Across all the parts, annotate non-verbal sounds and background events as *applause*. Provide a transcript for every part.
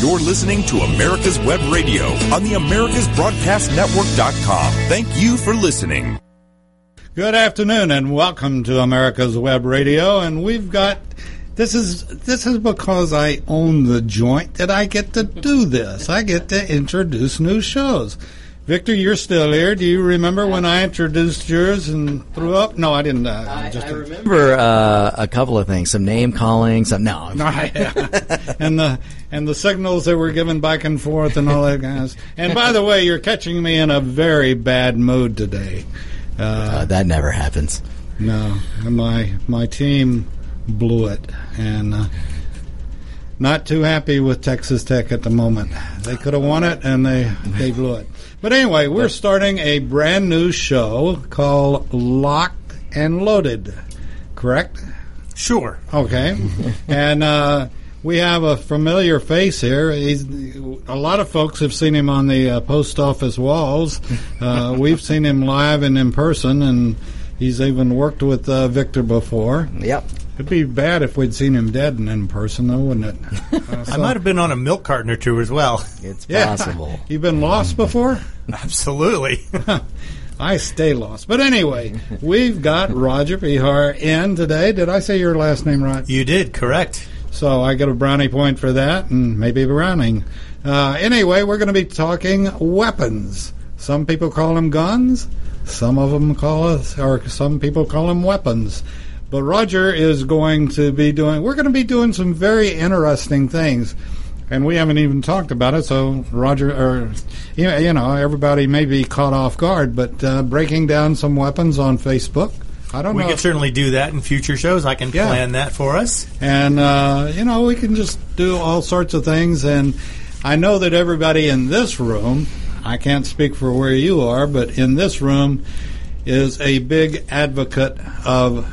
You're listening to America's Web Radio on the AmericasBroadcastNetwork.com. Thank you for listening. Good afternoon and welcome to America's Web Radio. And we've got this is this is because I own the joint that I get to do this. I get to introduce new shows. Victor, you're still here. Do you remember when I introduced yours and threw up? No, I didn't. Uh, I, just I remember uh, a couple of things, some name calling, some no, *laughs* and the and the signals that were given back and forth and all that guys. And by the way, you're catching me in a very bad mood today. Uh, uh, that never happens. No, my my team blew it, and uh, not too happy with Texas Tech at the moment. They could have won it, and they they blew it. But anyway, we're starting a brand new show called Lock and Loaded. Correct? Sure. Okay, *laughs* and. Uh, we have a familiar face here. He's, a lot of folks have seen him on the uh, post office walls. Uh, *laughs* we've seen him live and in person, and he's even worked with uh, Victor before. Yep. It'd be bad if we'd seen him dead and in person, though, wouldn't it? Uh, *laughs* so I might have been on a milk carton or two as well. It's yeah. possible. *laughs* You've been lost before? *laughs* Absolutely. I stay lost. But anyway, we've got Roger Behar in today. Did I say your last name right? You did, correct. So I get a brownie point for that, and maybe a browning. Uh, anyway, we're going to be talking weapons. Some people call them guns. Some of them call us, or some people call them weapons. But Roger is going to be doing. We're going to be doing some very interesting things, and we haven't even talked about it. So Roger, or you know, everybody may be caught off guard, but uh, breaking down some weapons on Facebook I don't we know. We could certainly do that in future shows. I can yeah. plan that for us. And, uh, you know, we can just do all sorts of things. And I know that everybody in this room, I can't speak for where you are, but in this room is a big advocate of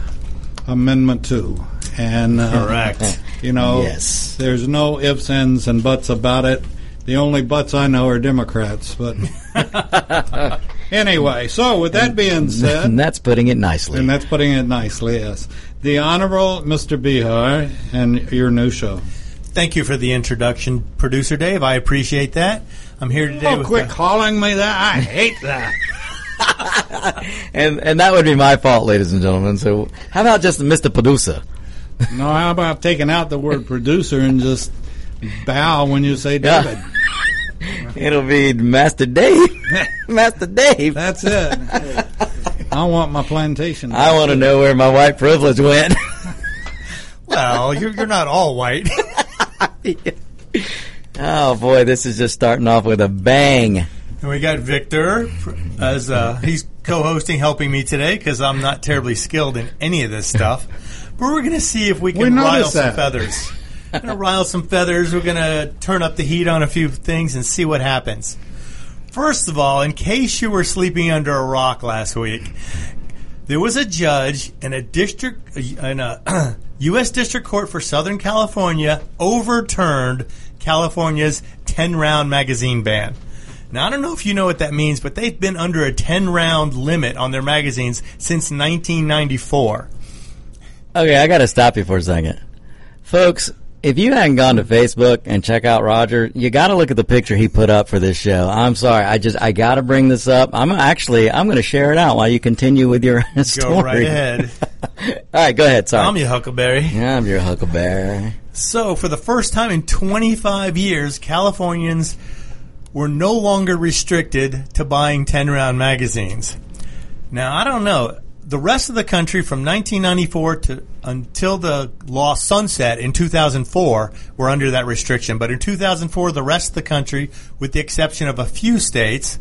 Amendment 2. And, uh, Correct. *laughs* You know, yes. there's no ifs, ands, and buts about it. The only buts I know are Democrats, but *laughs* Anyway, so with that being *laughs* said, and that's putting it nicely. And that's putting it nicely. Yes, the Honorable Mr. Behar and your new show. Thank you for the introduction, producer Dave. I appreciate that. I'm here today. Oh, quit the- calling me that! I hate that. *laughs* and and that would be my fault, ladies and gentlemen. So how about just Mr. Producer? no, how about taking out the word producer and just bow when you say David? Yeah. *laughs* It'll be Master Dave. *laughs* Master Dave. That's it. I want my plantation. I want to know where my white privilege went. well, you're, you're not all white. oh boy, this is just starting off with a bang. And we got Victor as uh, he's co-hosting, helping me today because I'm not terribly skilled in any of this stuff. But we're going to see if we can we rile some feathers. We're going to rile some feathers. We're going to turn up the heat on a few things and see what happens. First of all, in case you were sleeping under a rock last week, there was a judge in a district in a *clears throat* U.S. District Court for Southern California overturned California's 10 round magazine ban. Now, I don't know if you know what that means, but they've been under a 10 round limit on their magazines since 1994. Okay, I got to stop you for a second. Folks, if you hadn't gone to Facebook and check out Roger, you got to look at the picture he put up for this show. I'm sorry, I just I got to bring this up. I'm actually I'm going to share it out while you continue with your story. *laughs* Go right ahead. *laughs* All right, go ahead. Sorry, I'm your Huckleberry. Yeah, I'm your Huckleberry. So, for the first time in 25 years, Californians were no longer restricted to buying 10 round magazines. Now, I don't know the rest of the country from 1994 to until the law sunset in 2004 were under that restriction. But in 2004, the rest of the country, with the exception of a few states,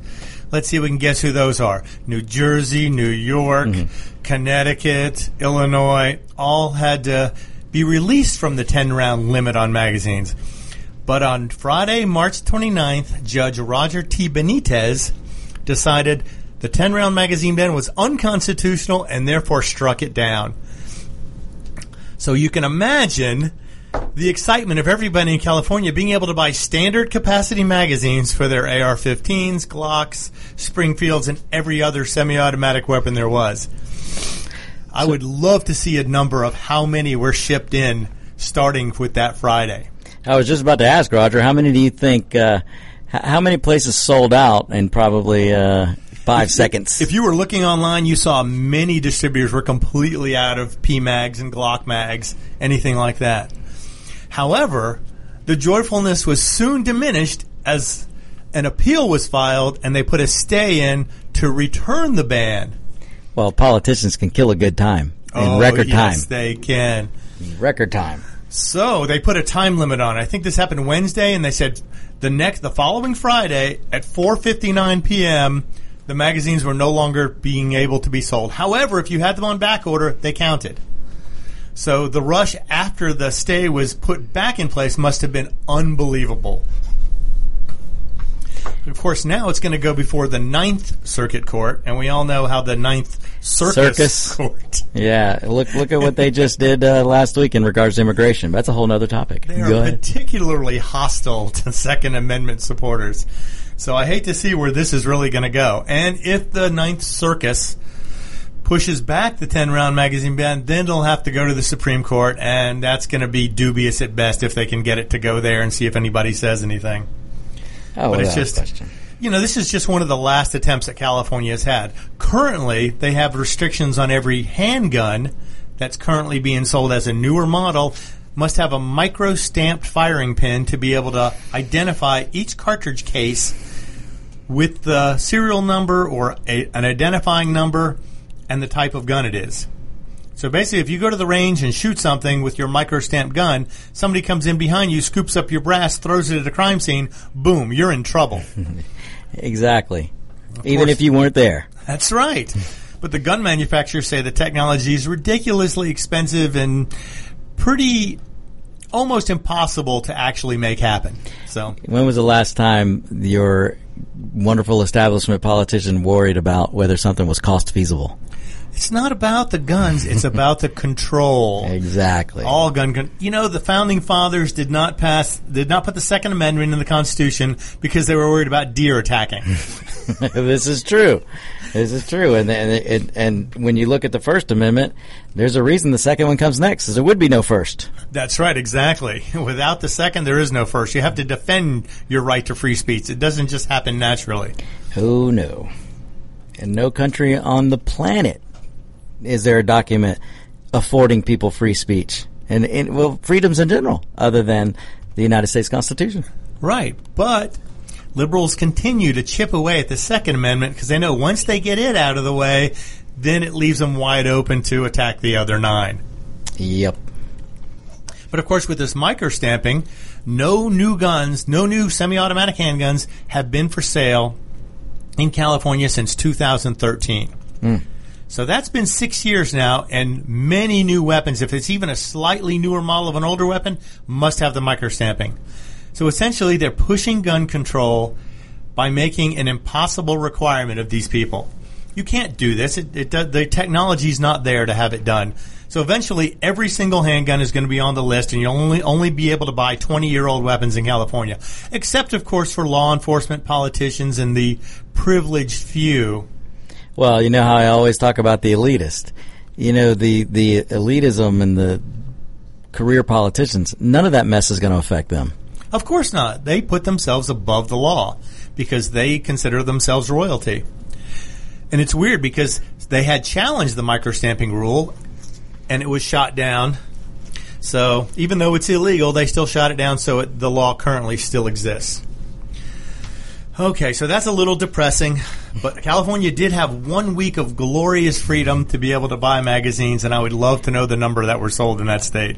let's see if we can guess who those are: New Jersey, New York, mm-hmm. Connecticut, Illinois, all had to be released from the 10 round limit on magazines. But on Friday, March 29th, Judge Roger T. Benitez decided the 10 round magazine ban was unconstitutional and therefore struck it down. So you can imagine the excitement of everybody in California being able to buy standard capacity magazines for their AR 15s, Glocks, Springfields, and every other semi automatic weapon there was. I would love to see a number of how many were shipped in starting with that Friday. I was just about to ask Roger, how many do you think? Uh, how many places sold out in probably uh, five seconds? If you were looking online, you saw many distributors were completely out of P mags and Glock mags, anything like that. However, the joyfulness was soon diminished as an appeal was filed and they put a stay in to return the ban. well, politicians can kill a good time in Oh, record yes, time. they can. Record time. So they put a time limit on. it. I think this happened Wednesday, and they said the next, the following Friday at 4:59 p.m. the magazines were no longer being able to be sold. However, if you had them on back order, they counted. So the rush after the stay was put back in place must have been unbelievable. Of course, now it's going to go before the Ninth Circuit Court, and we all know how the Ninth Circus, Circus. Court. Yeah, look look at what they just did uh, last week in regards to immigration. That's a whole other topic. They Go are ahead. particularly hostile *laughs* to Second Amendment supporters. So I hate to see where this is really going to go. And if the Ninth Circus pushes back the 10 round magazine ban, then they'll have to go to the Supreme Court, and that's going to be dubious at best if they can get it to go there and see if anybody says anything. Oh, But it's just, question. you know, this is just one of the last attempts that California has had. Currently, they have restrictions on every handgun that's currently being sold as a newer model must have a micro stamped firing pin to be able to identify each cartridge case with the serial number or a, an identifying number and the type of gun it is. So basically, if you go to the range and shoot something with your micro stamp gun, somebody comes in behind you, scoops up your brass, throws it at a crime scene, boom, you're in trouble. *laughs* Exactly. Even course. if you weren't there. That's right. *laughs* But the gun manufacturers say the technology is ridiculously expensive and pretty almost impossible to actually make happen. So When was the last time your wonderful establishment politician worried about whether something was cost feasible? It's not about the guns, it's *laughs* about the control. Exactly. All gun con- you know the founding fathers did not pass did not put the second amendment in the constitution because they were worried about deer attacking. *laughs* this is true. This is true. And, and and and when you look at the First Amendment, there's a reason the second one comes next, because there would be no first. That's right, exactly. *laughs* Without the second there is no first. You have to defend your right to free speech. It doesn't just happen naturally. Oh no. And no country on the planet is there a document affording people free speech and, and well freedoms in general, other than the United States Constitution. Right, but liberals continue to chip away at the Second Amendment because they know once they get it out of the way, then it leaves them wide open to attack the other nine. Yep. But of course, with this micro stamping, no new guns, no new semi-automatic handguns have been for sale in California since 2013. Hmm. So that's been six years now, and many new weapons, if it's even a slightly newer model of an older weapon, must have the micro stamping. So essentially, they're pushing gun control by making an impossible requirement of these people. You can't do this. It, it, does- the technology's not there to have it done. So eventually, every single handgun is going to be on the list, and you'll only only be able to buy 20 year old weapons in California, except of course for law enforcement, politicians, and the privileged few. Well, you know how I always talk about the elitist. You know the the elitism and the career politicians. None of that mess is going to affect them. Of course not. They put themselves above the law because they consider themselves royalty. And it's weird because they had challenged the microstamping rule and it was shot down. So even though it's illegal, they still shot it down so it, the law currently still exists. Okay, so that's a little depressing, but California did have one week of glorious freedom to be able to buy magazines, and I would love to know the number that were sold in that state.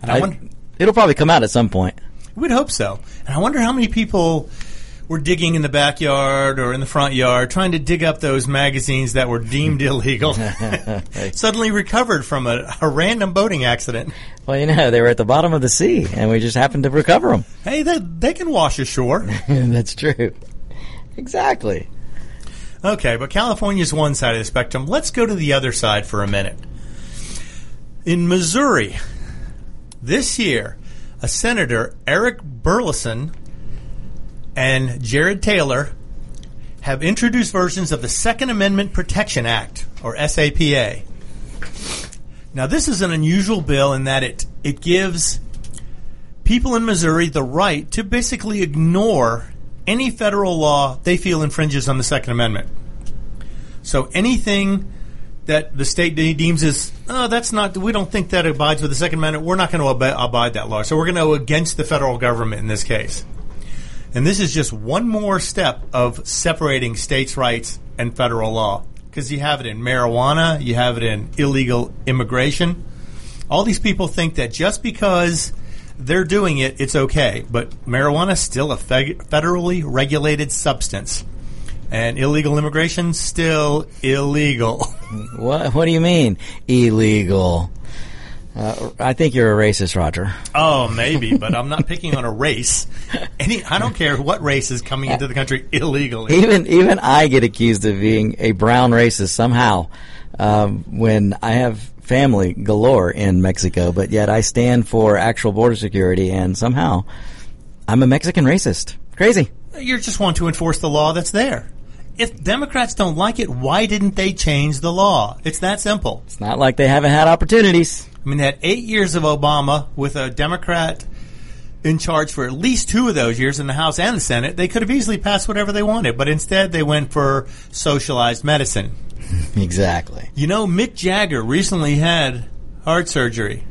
And I I- wonder, it'll probably come out at some point. We'd hope so. And I wonder how many people were digging in the backyard or in the front yard trying to dig up those magazines that were deemed *laughs* illegal. *laughs* *laughs* Suddenly recovered from a, a random boating accident. Well, you know they were at the bottom of the sea, and we just happened to recover them. Hey, they, they can wash ashore. That's true. Exactly. Okay, but California's one side of the spectrum. Let's go to the other side for a minute. In Missouri, this year, a senator, Eric Burlison, and Jered Taylor have introduced versions of the Second Amendment Protection Act, or SAPA. Now, this is an unusual bill in that it, it gives people in Missouri the right to basically ignore any federal law they feel infringes on the Second Amendment. So anything that the state de- deems as, oh, that's not, we don't think that abides with the Second Amendment, we're not going to ab- abide that law. So we're going to go against the federal government in this case. And this is just one more step of separating states' rights and federal law. Because you have it in marijuana, you have it in illegal immigration. All these people think that just because they're doing it, it's okay. But marijuana is still a fe- federally regulated substance. And illegal immigration still illegal. *laughs* What What do you mean illegal? Uh, I think you're a racist, Roger. Oh, maybe, but I'm not *laughs* picking on a race. Any, I don't care what race is coming into the country illegally. Even even I get accused of being a brown racist somehow um, when I have family galore in Mexico, but yet I stand for actual border security, and somehow I'm a Mexican racist. Crazy. You just want to enforce the law that's there. If Democrats don't like it, why didn't they change the law? It's that simple. It's not like they haven't had opportunities. I mean, they had eight years of Obama with a Democrat in charge for at least two of those years in the House and the Senate. They could have easily passed whatever they wanted, but instead they went for socialized medicine. *laughs* Exactly. You know, Mick Jagger recently had heart surgery.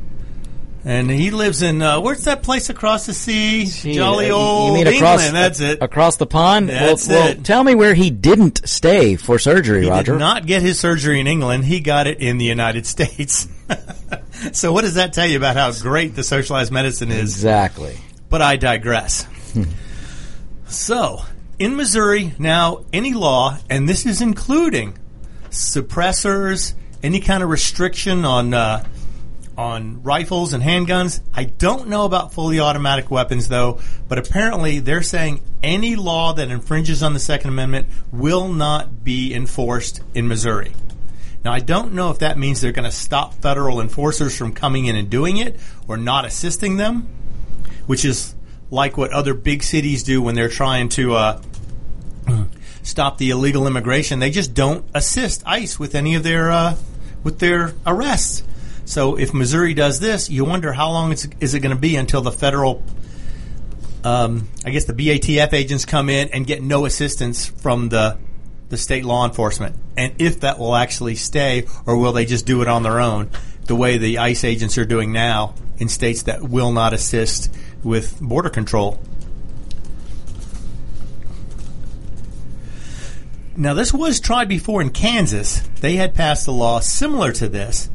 And he lives in, uh, where's that place across the sea? Gee, Jolly uh, old you mean England, across, that's it. Across the pond? That's well, well, it. tell me where he didn't stay for surgery, He Roger. did not get his surgery in England. He got it in the United *laughs* States. *laughs* so what does that tell you about how great the socialized medicine is? exactly. But I digress. so, in Missouri, now any law, and this is including suppressors, any kind of restriction on uh, on rifles and handguns. I don't know about fully automatic weapons though, but apparently they're saying any law that infringes on the Second Amendment will not be enforced in Missouri. Now, I don't know if that means they're going to stop federal enforcers from coming in and doing it or not assisting them, which is like what other big cities do when they're trying to uh, stop the illegal immigration. They just don't assist ICE with any of their uh, with their arrests. So if Missouri does this, you wonder how long it's, is it going to be until the federal, um, I guess the BATF agents come in and get no assistance from the the state law enforcement, and if that will actually stay, or will they just do it on their own, the way the ICE agents are doing now in states that will not assist with border control. Now, this was tried before in Kansas. They had passed a law similar to this,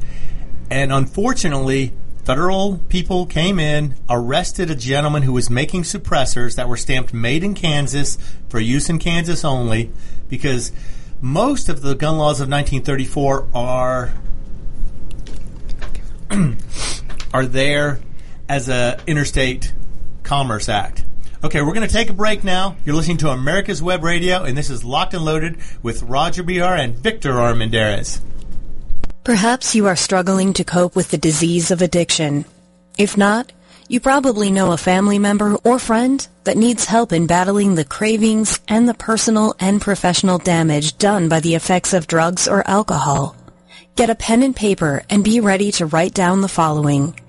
and unfortunately, federal people came in, arrested a gentleman who was making suppressors that were stamped made in Kansas for use in Kansas only, because most of the gun laws of 1934 are *clears throat* are there as a interstate commerce act. Okay, we're going to take a break now. You're listening to America's Web Radio, and this is Locked and Loaded with Roger Behar and Victor Armendariz. Perhaps you are struggling to cope with the disease of addiction. If not, you probably know a family member or friend that needs help in battling the cravings and the personal and professional damage done by the effects of drugs or alcohol. Get a pen and paper and be ready to write down the following.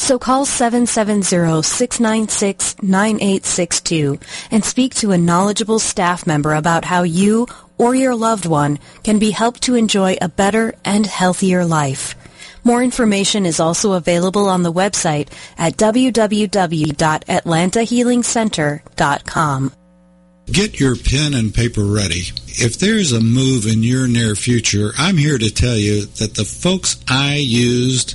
So call 770-696-9862 and speak to a knowledgeable staff member about how you or your loved one can be helped to enjoy a better and healthier life. More information is also available on the website at www.atlantahealingcenter.com. Get your pen and paper ready. If there's a move in your near future, I'm here to tell you that the folks I used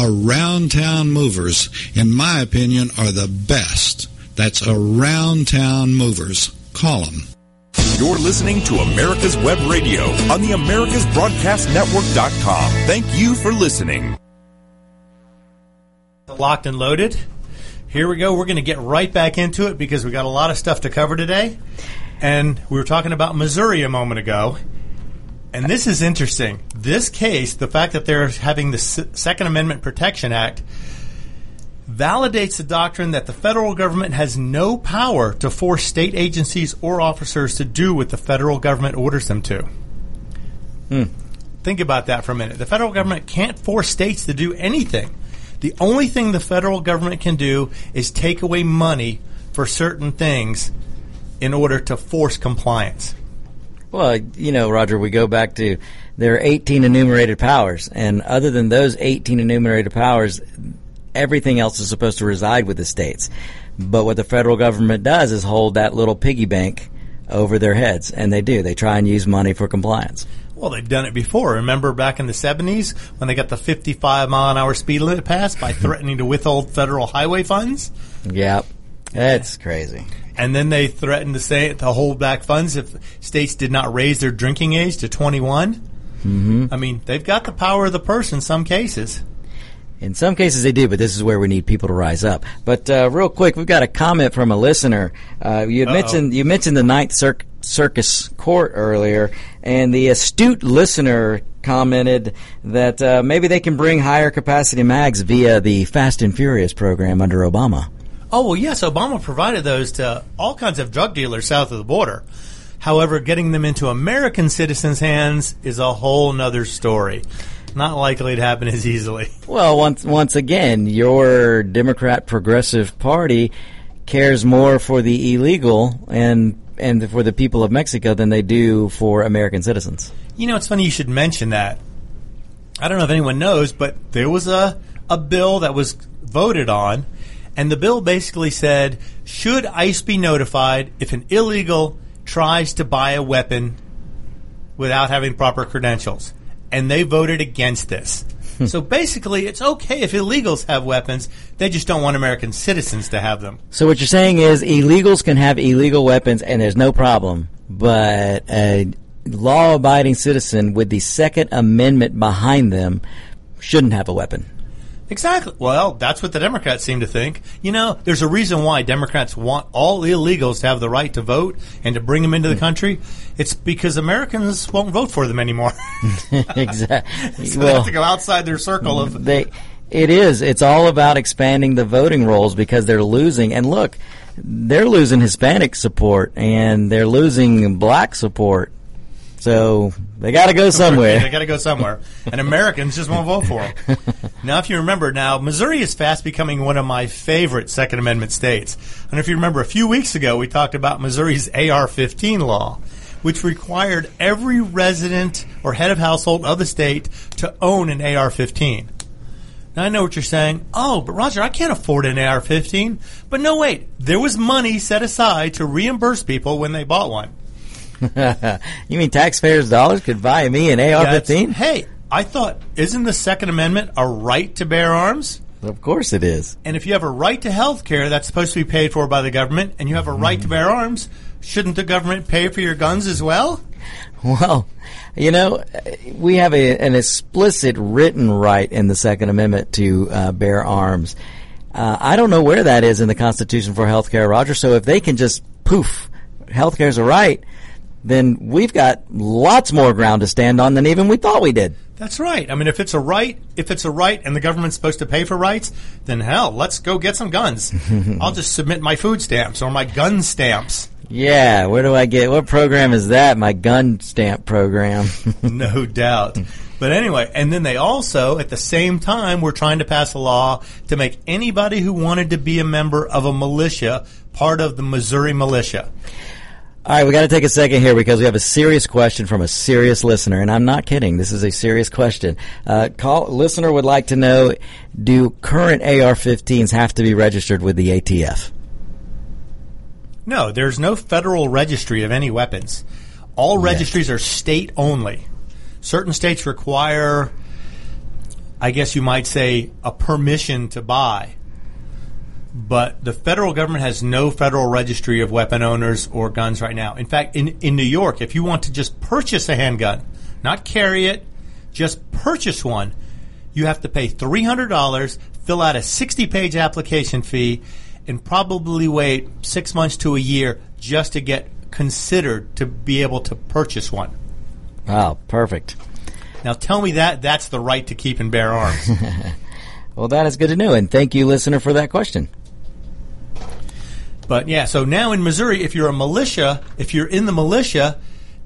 around town movers, in my opinion, are the best. That's around town movers. Call them. You're listening to America's Web Radio on the AmericasBroadcastNetwork.com. Thank you for listening. Locked and loaded. Here we go. We're going to get right back into it because we got a lot of stuff to cover today. And we were talking about Missouri a moment ago. And this is interesting. This case, the fact that they're having the S- Second Amendment Protection Act, validates the doctrine that the federal government has no power to force state agencies or officers to do what the federal government orders them to. Hmm. Think about that for a minute. The federal government can't force states to do anything. The only thing the federal government can do is take away money for certain things in order to force compliance. Well, you know, Roger, we go back to there are 18 enumerated powers, and other than those 18 enumerated powers, everything else is supposed to reside with the states. But what the federal government does is hold that little piggy bank over their heads, and they do. They try and use money for compliance. Well, they've done it before. Remember back in the 70s when they got the 55 mile an hour speed limit passed by threatening to withhold federal highway funds? Yep. That's crazy. And then they threatened to say to hold back funds if states did not raise their drinking age to 21. Mm-hmm. I mean, they've got the power of the purse in some cases. In some cases they do, but this is where we need people to rise up. But uh, real quick, we've got a comment from a listener. Uh, you mentioned you mentioned the Ninth Circ- Circus Court earlier, and the astute listener commented that uh, maybe they can bring higher capacity mags via the Fast and Furious program under Obama. Oh, well, yes, Obama provided those to all kinds of drug dealers south of the border. However, getting them into American citizens' hands is a whole nother story. Not likely to happen as easily. *laughs* Well, once once again, your Democrat Progressive Party cares more for the illegal and and for the people of Mexico than they do for American citizens. You know, it's funny you should mention that. I don't know if anyone knows, but there was a, a bill that was voted on, and the bill basically said should ICE be notified if an illegal tries to buy a weapon without having proper credentials? And they voted against this. Hmm. so basically, it's okay if illegals have weapons, they just don't want American citizens to have them. So what you're saying is illegals can have illegal weapons and there's no problem, but a law-abiding citizen with the Second Amendment behind them shouldn't have a weapon. Exactly. Well, that's what the Democrats seem to think. You know, there's a reason why Democrats want all illegals to have the right to vote and to bring them into the hmm. country. It's because Americans won't vote for them anymore. *laughs* exactly. *laughs* so they have to go outside their circle of. they it is it's all about expanding the voting rolls because they're losing and look they're losing hispanic support and they're losing black support so they got to go somewhere. they got to go somewhere, and Americans just won't vote for them. *laughs* now, if you remember, now Missouri is fast becoming one of my favorite Second Amendment states. And if you remember, a few weeks ago we talked about Missouri's AR-15 law, which required every resident or head of household of the state to own an AR-15. Now I know what you're saying. Oh, but Roger, I can't afford an AR-15. But no, wait, there was money set aside to reimburse people when they bought one. *laughs* you mean taxpayers dollars could buy me an ar-15 That's- Hey, I thought, isn't the Second Amendment a right to bear arms? of course it is And if you have a right to health care that's supposed to be paid for by the government, and you have a right to bear arms, shouldn't the government pay for your guns as well? Well, you know, we have a, an explicit written right in the Second Amendment to uh, bear arms. Uh, I don't know where that is in the Constitution for health care, Roger. So if they can just poof, healthcare is a right, then we've got lots more ground to stand on than even we thought we did. That's right. I mean, if it's a right, if it's a right, and the government's supposed to pay for rights, then hell, let's go get some guns. *laughs* I'll just submit my food stamps or my gun stamps. Yeah, where do I get? What program is that? My gun stamp program. *laughs* no doubt. But anyway, and then they also, at the same time, were trying to pass a law to make anybody who wanted to be a member of a militia part of the Missouri militia. All right, we got to take a second here because we have a serious question from a serious listener, and I'm not kidding. This is a serious question. Uh, call listener would like to know: Do current AR-15s have to be registered with the ATF? No, there's no federal registry of any weapons. All registries are state only. Certain states require I guess you might say, a permission to buy. But the federal government has no federal registry of weapon owners or guns right now. In fact, in, in New York, if you want to just purchase a handgun, not carry it, just purchase one, you have to pay $300, fill out a 60 page application fee, and probably wait six months to a year just to get considered to be able to purchase one. Wow, perfect. Now tell me that that's the right to keep and bear arms. *laughs* Well, that is good to know, and thank you, listener, for that question. But yeah, so now in Missouri, if you're a militia, if you're in the militia,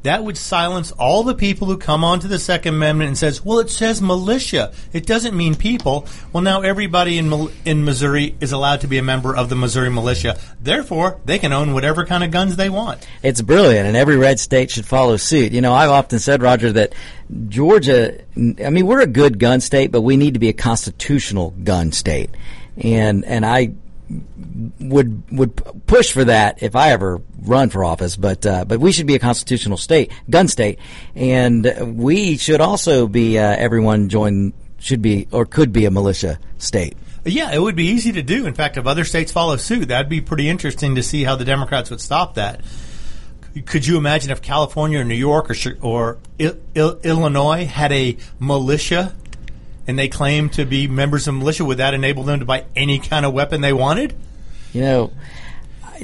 that would silence all the people who come onto the Second Amendment and says, "Well, it says militia. It doesn't mean people." Well, now everybody in in Missouri is allowed to be a member of the Missouri militia. Therefore, they can own whatever kind of guns they want. It's brilliant, and every red state should follow suit. You know, I've often said, Roger, that Georgia, I mean, we're a good gun state, but we need to be a constitutional gun state. And, and I would, would push for that if I ever run for office, but, uh, but we should be a constitutional state, gun state. And we should also be, uh, everyone join, should be, or could be a militia state. Yeah, it would be easy to do. In fact, if other states follow suit, that'd be pretty interesting to see how the Democrats would stop that. Could you imagine if California or New York or or Il- Il- Illinois had a militia and they claimed to be members of militia? Would that enable them to buy any kind of weapon they wanted? You know,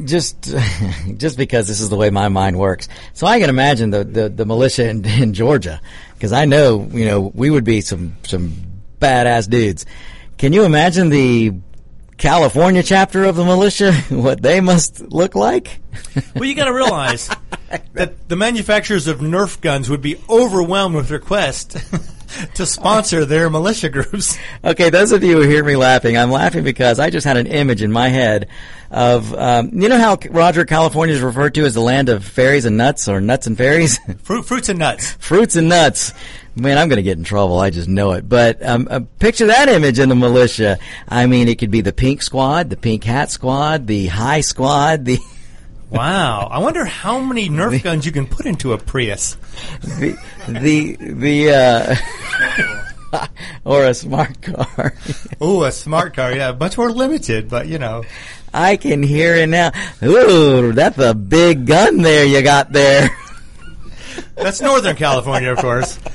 just *laughs* just because this is the way my mind works. So I can imagine the the, the militia in, *laughs* in Georgia because I know you know we would be some some badass dudes. Can you imagine the California chapter of the militia? *laughs* What they must look like? Well, you got to realize that the manufacturers of Nerf guns would be overwhelmed with requests *laughs* to sponsor their militia groups. *laughs* Okay, those of you who hear me laughing, I'm laughing because I just had an image in my head of um, you know how Roger California is referred to as the land of fairies and nuts or nuts and fairies. *laughs* Fruit, fruits and nuts. fruits and nuts. Man, I'm going to get in trouble. I just know it. But um, uh, picture that image in the militia. I mean, it could be the pink squad, the pink hat squad, the high squad, the Wow. I wonder how many Nerf guns you can put into a Prius. the the the uh, *laughs* or a smart car. *laughs* Ooh, a smart car. Yeah, much more limited, but you know. I can hear it now. Ooh, that's a big gun there you got there. That's Northern California, of course. *laughs*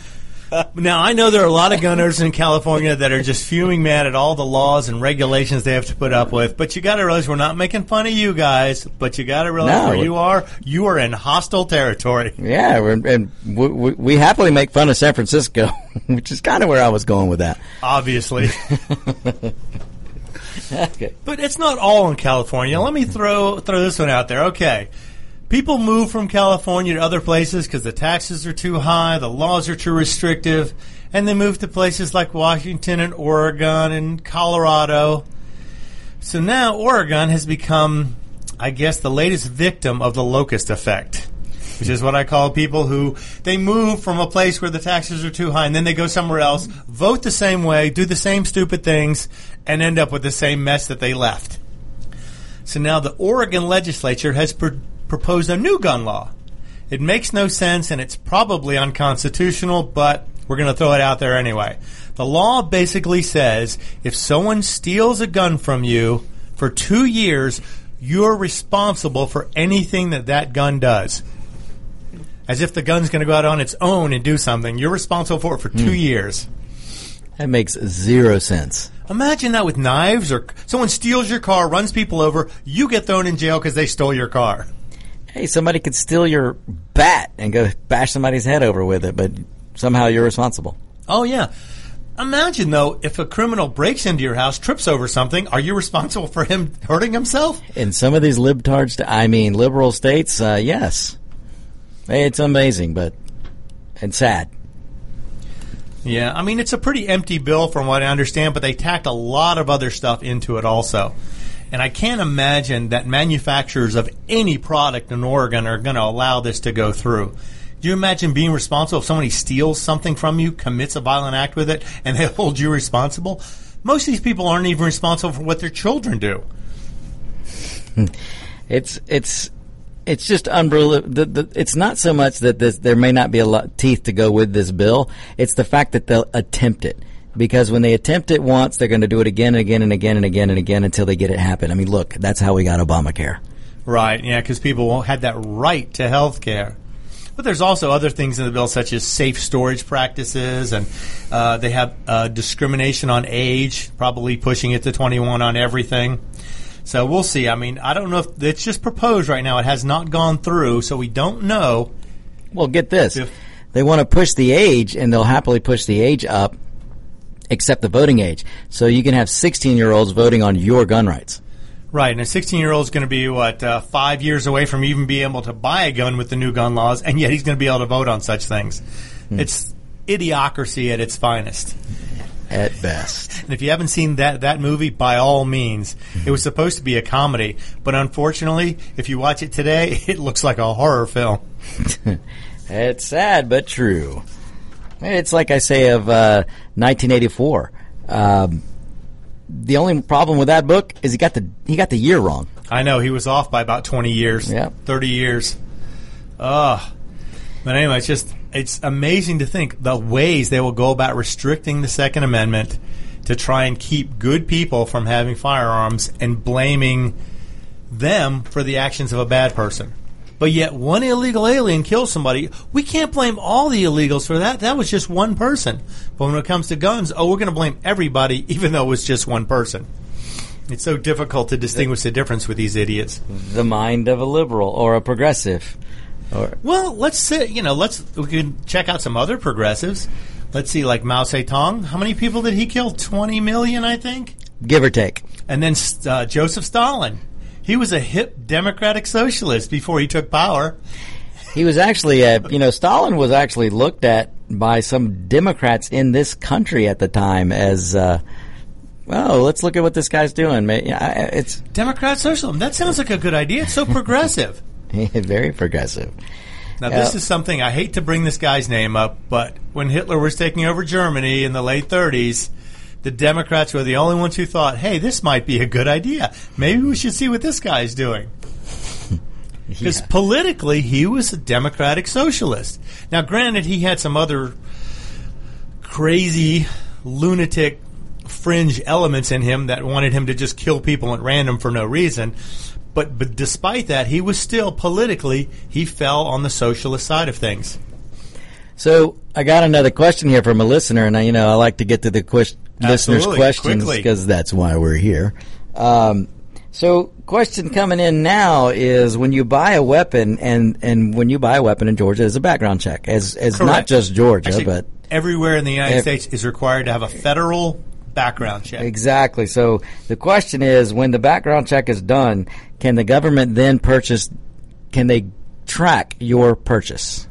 Now, I know there are a lot of gunners in California that are just fuming mad at all the laws and regulations they have to put up with. But you got to realize we're not making fun of you guys. But you got to realize No. where you are. You are in hostile territory. Yeah, we're, and we, we, we happily make fun of San Francisco, *laughs* which is kind of where I was going with that. Obviously, *laughs* Okay. but it's not all in California. Let me throw throw this one out there. Okay. People move from California to other places because the taxes are too high, the laws are too restrictive, and they move to places like Washington and Oregon and Colorado. So now Oregon has become, I guess, the latest victim of the locust effect, which is what I call people who they move from a place where the taxes are too high and then they go somewhere else, vote the same way, do the same stupid things, and end up with the same mess that they left. So now the Oregon legislature has proposed a new gun law. It makes no sense and it's probably unconstitutional, but we're going to throw it out there anyway. The law basically says if someone steals a gun from you for two years, you're responsible for anything that that gun does. As if the gun's going to go out on its own and do something. You're responsible for it for two hmm. years. That makes zero sense. Imagine that with knives or someone steals your car, runs people over, you get thrown in jail because they stole your car. Hey, somebody could steal your bat and go bash somebody's head over with it, but somehow you're responsible. Oh yeah. Imagine though, if a criminal breaks into your house, trips over something, are you responsible for him hurting himself? In some of these libtards, I mean liberal states, uh, yes. It's amazing, but and sad. Yeah, I mean it's a pretty empty bill from what I understand, but they tacked a lot of other stuff into it also. And I can't imagine that manufacturers of any product in Oregon are going to allow this to go through. Do you imagine being responsible if somebody steals something from you, commits a violent act with it, and *laughs* they hold you responsible? Most of these people aren't even responsible for what their children do. Hmm. It's it's it's just unbelievable. It's not so much that this, there may not be a lot teeth to go with this bill. It's the fact that they'll attempt it. Because when they attempt it once, they're going to do it again and again and again and again and again until they get it happen. I mean, look, that's how we got Obamacare. Right, yeah, because people had that right to health care. But there's also other things in the bill, such as safe storage practices, and uh, they have uh, discrimination on age, probably pushing it to 21 on everything. So we'll see. I mean, I don't know if it's just proposed right now. It has not gone through, so we don't know. Well, get this. If- they want to push the age, and they'll happily push the age up, except the voting age. So you can have 16 year olds voting on your gun rights. Right, and a 16 year old is going to be, what, uh, five years away from even being able to buy a gun with the new gun laws, and yet he's going to be able to vote on such things. It's idiocracy at its finest. At best. *laughs* And if you haven't seen that that movie, by all means, it was supposed to be a comedy, but unfortunately, if you watch it today, *laughs* it looks like a horror film. *laughs* It's sad but true. It's like I say of uh, 1984. Um, the only problem with that book is he got the he got the year wrong. I know he was off by about 20 years, Yeah. 30 years. Ugh. But anyway, it's just it's amazing to think the ways they will go about restricting the Second Amendment to try and keep good people from having firearms and blaming them for the actions of a bad person. But yet, one illegal alien kills somebody. We can't blame all the illegals for that. That was just one person. But when it comes to guns, oh, we're going to blame everybody, *laughs* even though it was just one person. It's so difficult to distinguish the difference with these idiots. The mind of a liberal or a progressive. Or Well, let's say you know, let's we can check out some other progressives. Let's see, like Mao Zedong. How many people did he kill? Twenty million, I think. give or take. And then uh, Joseph Stalin. He was a hip democratic socialist before he took power. He was actually, uh, you know, Stalin was actually looked at by some Democrats in this country at the time as, uh, well, let's look at what this guy's doing. Ma- yeah, I- It's Democrat socialism. That sounds like a good idea. It's so *laughs* progressive. *laughs* very progressive. Now, this is something I hate to bring this guy's name up, but when Hitler was taking over Germany in the late 30s, the Democrats were the only ones who thought, hey, this might be a good idea. Maybe we should see what this guy's doing. *laughs* Because politically, he was a democratic socialist. Now, granted, he had some other crazy, lunatic, fringe elements in him that wanted him to just kill people at random for no reason. But, but despite that, he was still politically, he fell on the socialist side of things. So I got another question here from a listener, and I, you know I like to get to the listeners' questions because that's why we're here. Um, so, question coming in now is when you buy a weapon, and and when you buy a weapon in Georgia, there's a background check, as as not just Georgia, Actually, but everywhere in the United Ev- States is required to have a federal background check. Exactly. So the question is, when the background check is done, can the government then purchase? Can they track your purchase?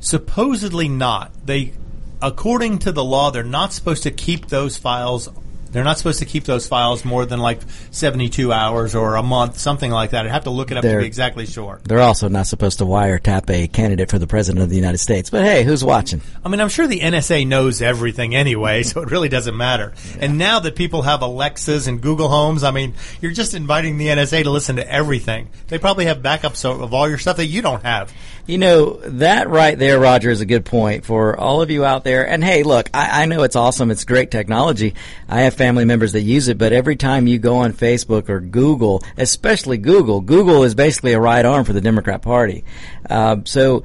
Supposedly not. They, according to the law, they're not supposed to keep those files. They're not supposed to keep those files more than like 72 hours or a month, something like that. I'd have to look it up to They're- be exactly sure. They're also not supposed to wiretap a candidate for the president of the United States. But hey, who's watching? I mean, I'm sure the NSA knows everything anyway, *laughs* so it really doesn't matter. And now that people have Alexas and Google Homes, I mean, you're just inviting the NSA to listen to everything. They probably have backups of all your stuff that you don't have. You know, that right there, Roger, is a good point for all of you out there. And hey, look, I, I know it's awesome. It's great technology. I have family members that use it, but every time you go on Facebook or Google, especially Google, Google is basically a right arm for the Democrat Party. Um, so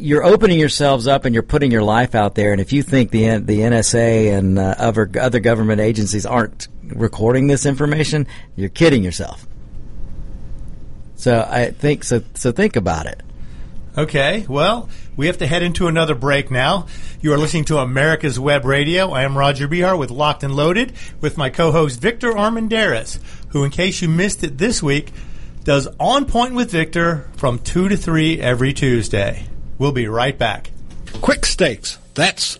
you're opening yourselves up and you're putting your life out there. And if you think the the NSA and uh, other other government agencies aren't recording this information, you're kidding yourself. So I think so. So think about it. Okay, well, we have to head into another break now. You are listening to America's Web Radio. I am Roger Behar with Locked and Loaded with my co-host Victor Armendariz, who, in case you missed it this week, does On Point with Victor from 2 to 3 every Tuesday. We'll be right back. Quik Stakes, that's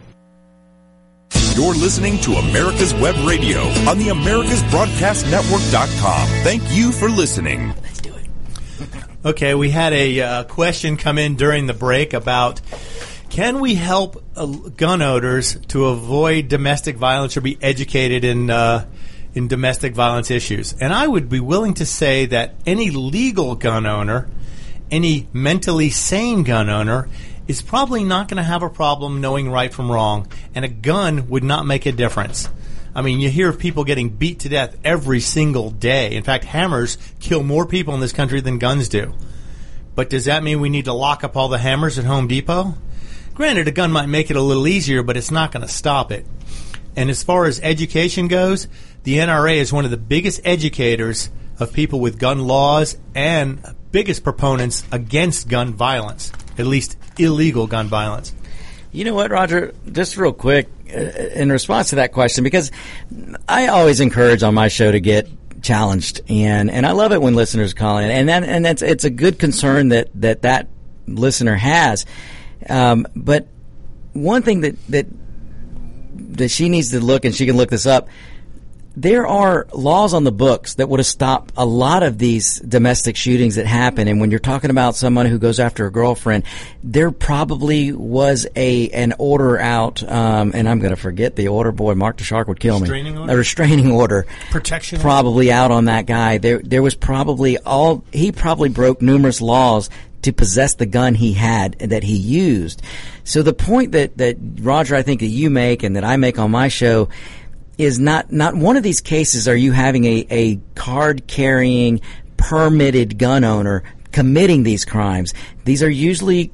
You're listening to America's Web Radio on the AmericasBroadcastNetwork.com. Thank you for listening. Let's do it. okay, we had a uh, question come in during the break about can we help uh, gun owners to avoid domestic violence or be educated in uh, in domestic violence issues? And I would be willing to say that any legal gun owner, any mentally sane gun owner, is probably not going to have a problem knowing right from wrong, and a gun would not make a difference. I mean, you hear of people getting beat to death every single day. In fact, hammers kill more people in this country than guns do. But does that mean we need to lock up all the hammers at Home Depot? Granted, a gun might make it a little easier, but it's not going to stop it. And as far as education goes, the NRA is one of the biggest educators of people with gun laws and biggest proponents against gun violence, at least illegal gun violence. You know what, Roger? Just real quick, uh, in response to that question, because I always encourage on my show to get challenged, and and I love it when listeners call in, and that and that's it's a good concern that that that listener has. Um, but one thing that that that she needs to look, and she can look this up there are laws on the books that would have stopped a lot of these domestic shootings that happen. And when you're talking about someone who goes after a girlfriend, there probably was a an order out, um, and I'm going to forget the order. Boy, Mark the Shark would kill restraining me. Order? A restraining order, protection, probably order? out on that guy. There, there was probably all he probably broke numerous laws to possess the gun he had that he used. So the point that that Roger, I think that you make and that I make on my show is not not one of these cases are you having a, a card carrying permitted gun owner committing these crimes. These are usually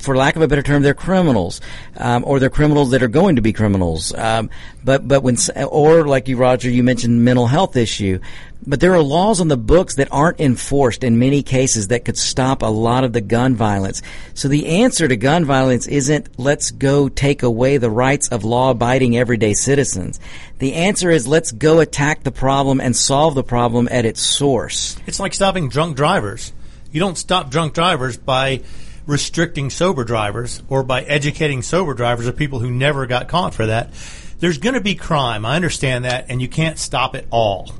for lack of a better term, they're criminals, um, or they're criminals that are going to be criminals. Um, but but when or like you, Roger, you mentioned mental health issue. But there are laws on the books that aren't enforced in many cases that could stop a lot of the gun violence. So the answer to gun violence isn't let's go take away the rights of law abiding everyday citizens. The answer is let's go attack the problem and solve the problem at its source. It's like stopping drunk drivers. You don't stop drunk drivers by restricting sober drivers or by educating sober drivers or people who never got caught for that. There's going to be crime. I understand that, and you can't stop it all.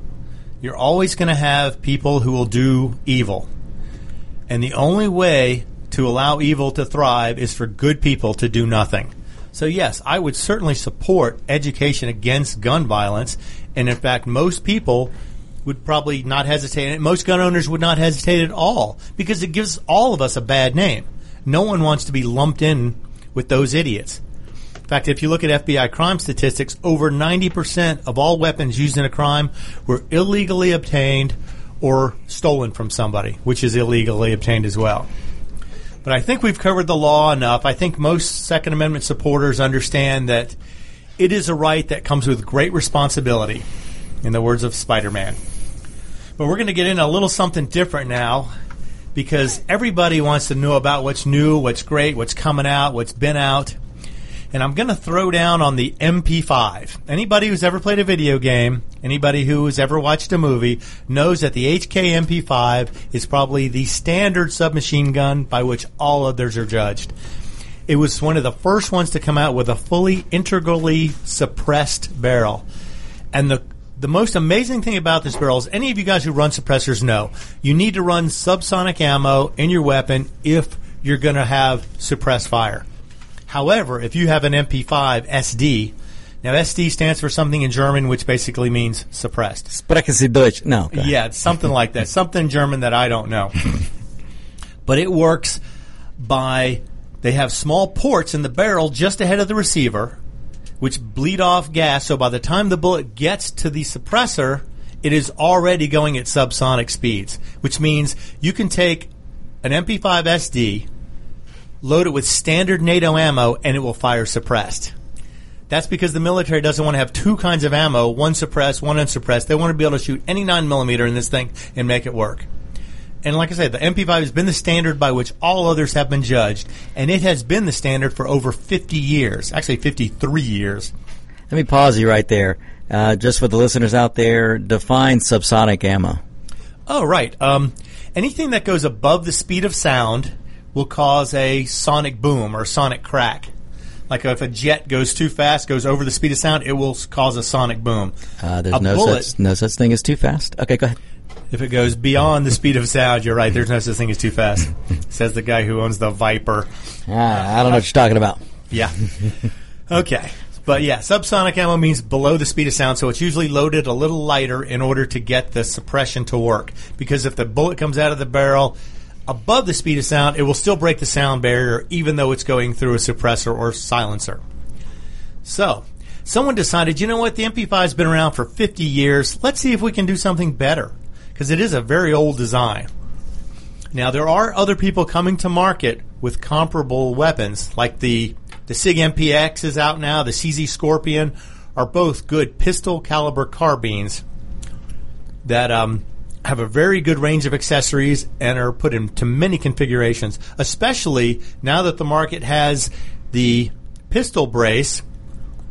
You're always going to have people who will do evil. And the only way to allow evil to thrive is for good people to do nothing. So, yes, I would certainly support education against gun violence. And in fact, most people would probably not hesitate. Most gun owners would not hesitate at all because it gives all of us a bad name. No one wants to be lumped in with those idiots. In fact, if you look at FBI crime statistics, over 90% of all weapons used in a crime were illegally obtained or stolen from somebody, which is illegally obtained as well. But I think we've covered the law enough. I think most Second Amendment supporters understand that it is a right that comes with great responsibility, in the words of Spider Man. But we're going to get into a little something different now because everybody wants to know about what's new, what's great, what's coming out, what's been out. And I'm going to throw down on the MP5. Anybody who's ever played a video game, anybody who has ever watched a movie, knows that the HK MP5 is probably the standard submachine gun by which all others are judged. It was one of the first ones to come out with a fully integrally suppressed barrel. And the the most amazing thing about this barrel is any of you guys who run suppressors know you need to run subsonic ammo in your weapon if you're going to have suppressed fire. However, if you have an MP5 SD, Now, SD stands for something in German, which basically means suppressed. Sprechen Sie Deutsch? No. Yeah, it's something like that. Something German that I don't know. *laughs* but it works by they have small ports in the barrel just ahead of the receiver, which bleed off gas. So by the time the bullet gets to the suppressor, it is already going at subsonic speeds, which means you can take an MP5 SD, load it with standard NATO ammo, and it will fire suppressed. That's because the military doesn't want to have two kinds of ammo, one suppressed, one unsuppressed. They want to be able to shoot any 9 millimeter in this thing and make it work. And like I said, the MP5 has been the standard by which all others have been judged, and it has been the standard for over 50 years, actually 53 years. Let me pause you right there. Uh, just for the listeners out there, define subsonic ammo. Oh, right. Um, anything that goes above the speed of sound will cause a sonic boom or sonic crack. Like if a jet goes too fast, goes over the speed of sound, it will cause a sonic boom. Uh, there's a no bullet, such no such thing as too fast. Okay, go ahead. If it goes beyond the speed of sound, you're right. There's no such thing as too fast. *laughs* Says the guy who owns the Viper. Ah, I don't know what you're talking about. Yeah. *laughs* okay. But yeah, subsonic ammo means below the speed of sound, so it's usually loaded a little lighter in order to get the suppression to work. Because if the bullet comes out of the barrel above the speed of sound, it will still break the sound barrier even though it's going through a suppressor or silencer. So, someone decided, you know what, the MP5's been around for 50 years. Let's see if we can do something better. Because it is a very old design. Now, there are other people coming to market with comparable weapons, like the, the SIG MPX is out now, the CZ Scorpion are both good pistol caliber carbines that um, have a very good range of accessories and are put into many configurations, especially now that the market has the pistol brace.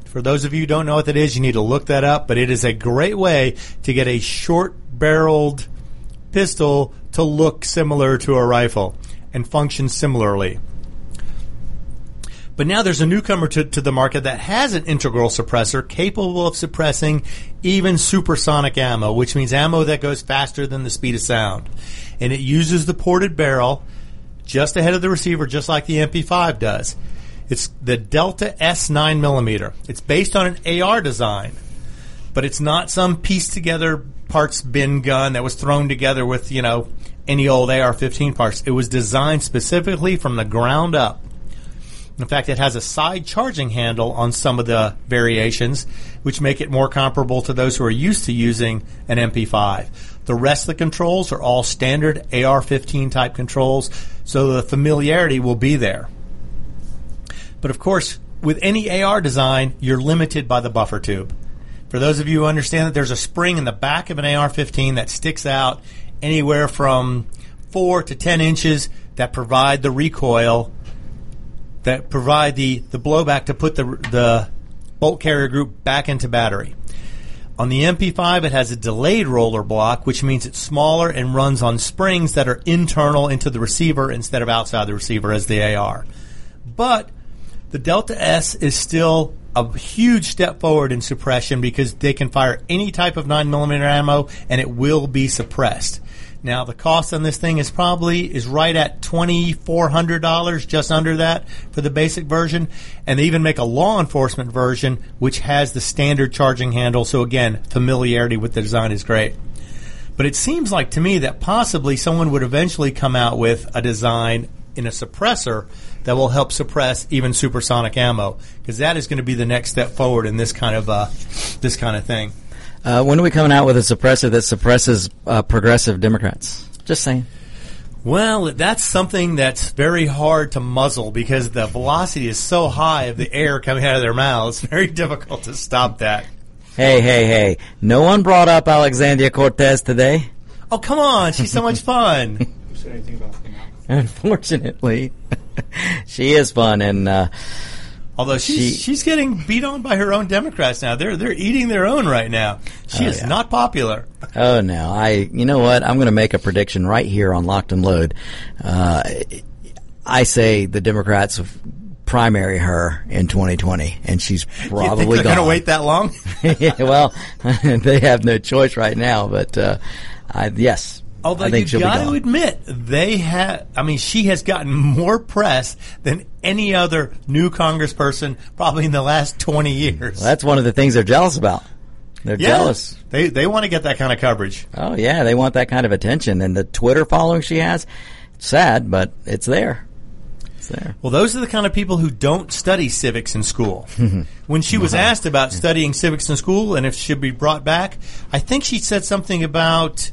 For those of you who don't know what that is, you need to look that up, but it is a great way to get a short barreled pistol to look similar to a rifle and function similarly. But now there's a newcomer to, to the market that has an integral suppressor capable of suppressing even supersonic ammo, which means ammo that goes faster than the speed of sound. And it uses the ported barrel just ahead of the receiver, just like the MP5 does. It's the Delta S9 millimeter. It's based on an AR design, but it's not some pieced together parts bin gun that was thrown together with, you know, any old AR 15 parts. It was designed specifically from the ground up. In fact, it has a side charging handle on some of the variations, which make it more comparable to those who are used to using an MP5. The rest of the controls are all standard AR-15 type controls, so the familiarity will be there. But of course, with any AR design, you're limited by the buffer tube. For those of you who understand that there's a spring in the back of an AR-15 that sticks out anywhere from 4 to 10 inches that provide the recoil that provide the, the blowback to put the, the bolt carrier group back into battery. On the MP5, it has a delayed roller block, which means it's smaller and runs on springs that are internal into the receiver instead of outside the receiver as the AR. But the Delta S is still a huge step forward in suppression because they can fire any type of 9mm ammo and it will be suppressed. Now the cost on this thing is probably is right at twenty four hundred dollars, just under that for the basic version, and they even make a law enforcement version which has the standard charging handle. So again, familiarity with the design is great. But it seems like to me that possibly someone would eventually come out with a design in a suppressor that will help suppress even supersonic ammo because that is going to be the next step forward in this kind of uh, this kind of thing. Uh, when are we coming out with a suppressor that suppresses uh, progressive Democrats? Just saying. Well, that's something that's very hard to muzzle because the velocity is so high of the air coming out of their mouths. Very difficult to stop that. Hey, hey, hey! No one brought up Alexandria Cortez today. Oh, come on. She's so much fun. *laughs* *laughs* Unfortunately, *laughs* she is fun, and uh, Although she's, She- she's getting beat on by her own Democrats now. They're, they're eating their own right now. She Oh, is yeah. not popular. Oh no! I you know what? I'm going to make a prediction right here on Locked and Load. Uh, I say the Democrats primary her in 2020, and she's you think probably going to wait that long? *laughs* yeah, well, they have no choice right now. But uh, I, yes, Although you got to admit, they have. I mean, she has gotten more press than any other new Congressperson probably in the last twenty years. That's one of the things they're jealous about. They're Yeah. jealous. They they want to get that kind of coverage. Oh yeah, they want that kind of attention, and the Twitter following she has. Sad, but it's there. It's there. Well, those are the kind of people who don't study civics in school. *laughs* when she was uh-huh. asked about studying civics in school and if she should be brought back, I think she said something about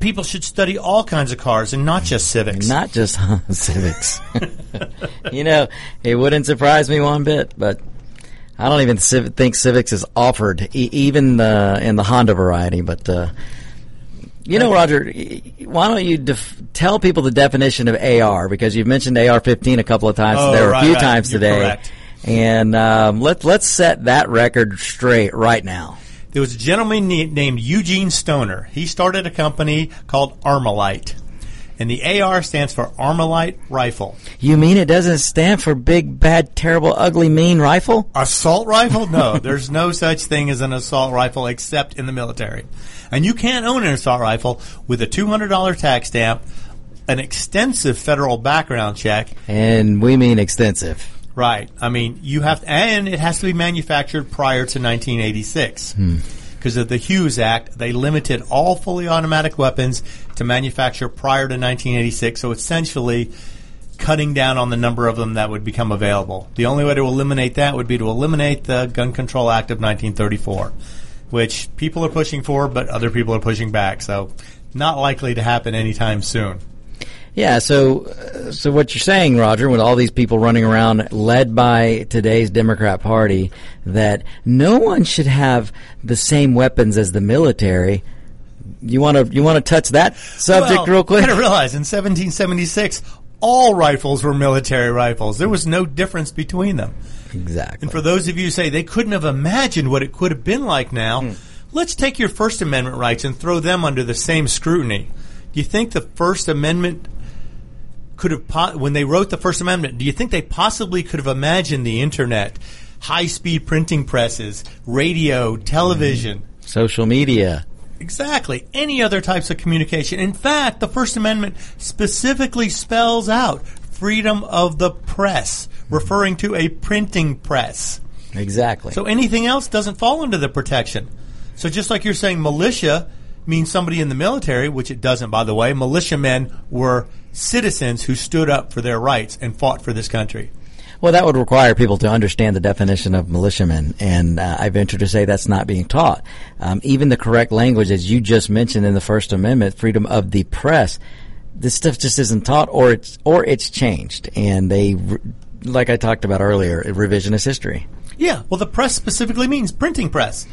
people should study all kinds of cars and not just civics. Not just *laughs* civics. you know, it wouldn't surprise me one bit, but I don't even civ- think civics is offered, e- even uh, in the Honda variety. But uh, you know, Roger, why don't you def- tell people the definition of AR because you've mentioned AR-15 a couple of times. Oh, there were a few right. times You're today, correct. and um, let's let's set that record straight right now. There was a gentleman named Eugene Stoner. He started a company called Armalite. And the AR stands for Armalite Rifle. You mean it doesn't stand for big, bad, terrible, ugly, mean rifle? Assault rifle? No, *laughs* there's no such thing as an assault rifle except in the military. And you can't own an assault rifle with a $200 tax stamp, an extensive federal background check. And we mean extensive. Right. I mean, you have to, and it has to be manufactured prior to 1986. Hmm. Because of the Hughes Act, they limited all fully automatic weapons to manufacture prior to 1986. So essentially, cutting down on the number of them that would become available. The only way to eliminate that would be to eliminate the Gun Control Act of 1934, which people are pushing for, but other people are pushing back. So, not likely to happen anytime soon. Yeah, so so what you're saying, Roger, with all these people running around led by today's Democrat Party, that no one should have the same weapons as the military. You want to you want to touch that subject Well, real quick? Got to realize in 1776, all rifles were military rifles. There was no difference between them. Exactly. And for those of you who say they couldn't have imagined what it could have been like now, Hmm. let's take your First Amendment rights and throw them under the same scrutiny. Do you think the First Amendment could have, po- when they wrote the First Amendment, do you think they possibly could have imagined the internet, high speed printing presses, radio, television? Mm. Social media. Exactly. Any other types of communication. In fact, the First Amendment specifically spells out freedom of the press, referring to a printing press. Exactly. So anything else doesn't fall under the protection. So just like you're saying militia means somebody in the military, which it doesn't, by the way, militiamen were citizens who stood up for their rights and fought for this country. Well, that would require people to understand the definition of militiamen, and uh, I venture to say that's not being taught. Um, even the correct language, as you just mentioned in the First Amendment, freedom of the press, this stuff just isn't taught, or it's or it's changed, and they, like I talked about earlier, revisionist history. Yeah, well, the press specifically means printing press,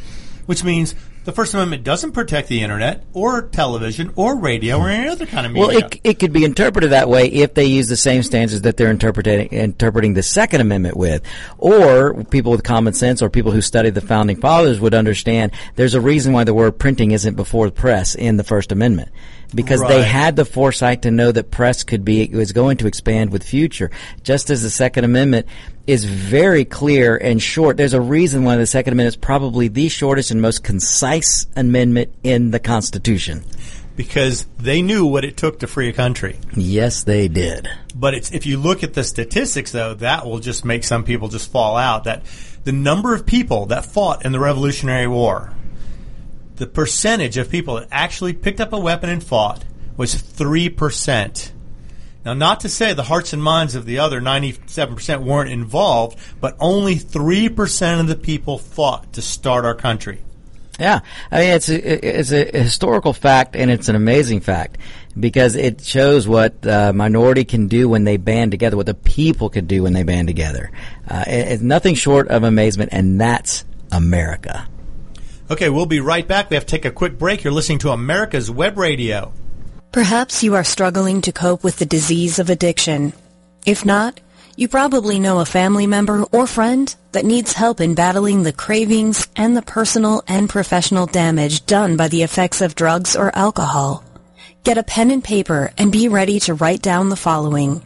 which means the First Amendment doesn't protect the internet or television or radio or any other kind of media. Well, it, it could be interpreted that way if they use the same standards that they're interpreting interpreting the Second Amendment with, or people with common sense or people who study the founding fathers would understand. There's a reason why the word printing isn't before the press in the First Amendment. Because they had the foresight to know that press could be was going to expand with future, just as the Second Amendment is very clear and short. There's a reason why the Second Amendment is probably the shortest and most concise amendment in the Constitution. because they knew what it took to free a country. Yes, they did. But it's, if you look at the statistics, though, that will just make some people just fall out. That the number of people that fought in the Revolutionary War, the percentage of people that actually picked up a weapon and fought was 3%. Now, not to say the hearts and minds of the other 97% weren't involved, but only 3% of the people fought to start our country. Yeah, I mean it's a, it's a historical fact and it's an amazing fact because it shows what uh, minority can do when they band together, what the people can do when they band together. Uh, it- it's nothing short of amazement, and that's America. Okay, we'll be right back. We have to take a quick break. You're listening to America's Web Radio. Perhaps you are struggling to cope with the disease of addiction. If not, you probably know a family member or friend that needs help in battling the cravings and the personal and professional damage done by the effects of drugs or alcohol. Get a pen and paper and be ready to write down the following.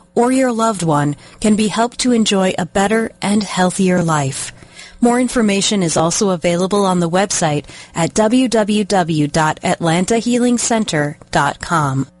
or your loved one can be helped to enjoy a better and healthier life. More information is also available on the website at www.atlantahealingcenter.com.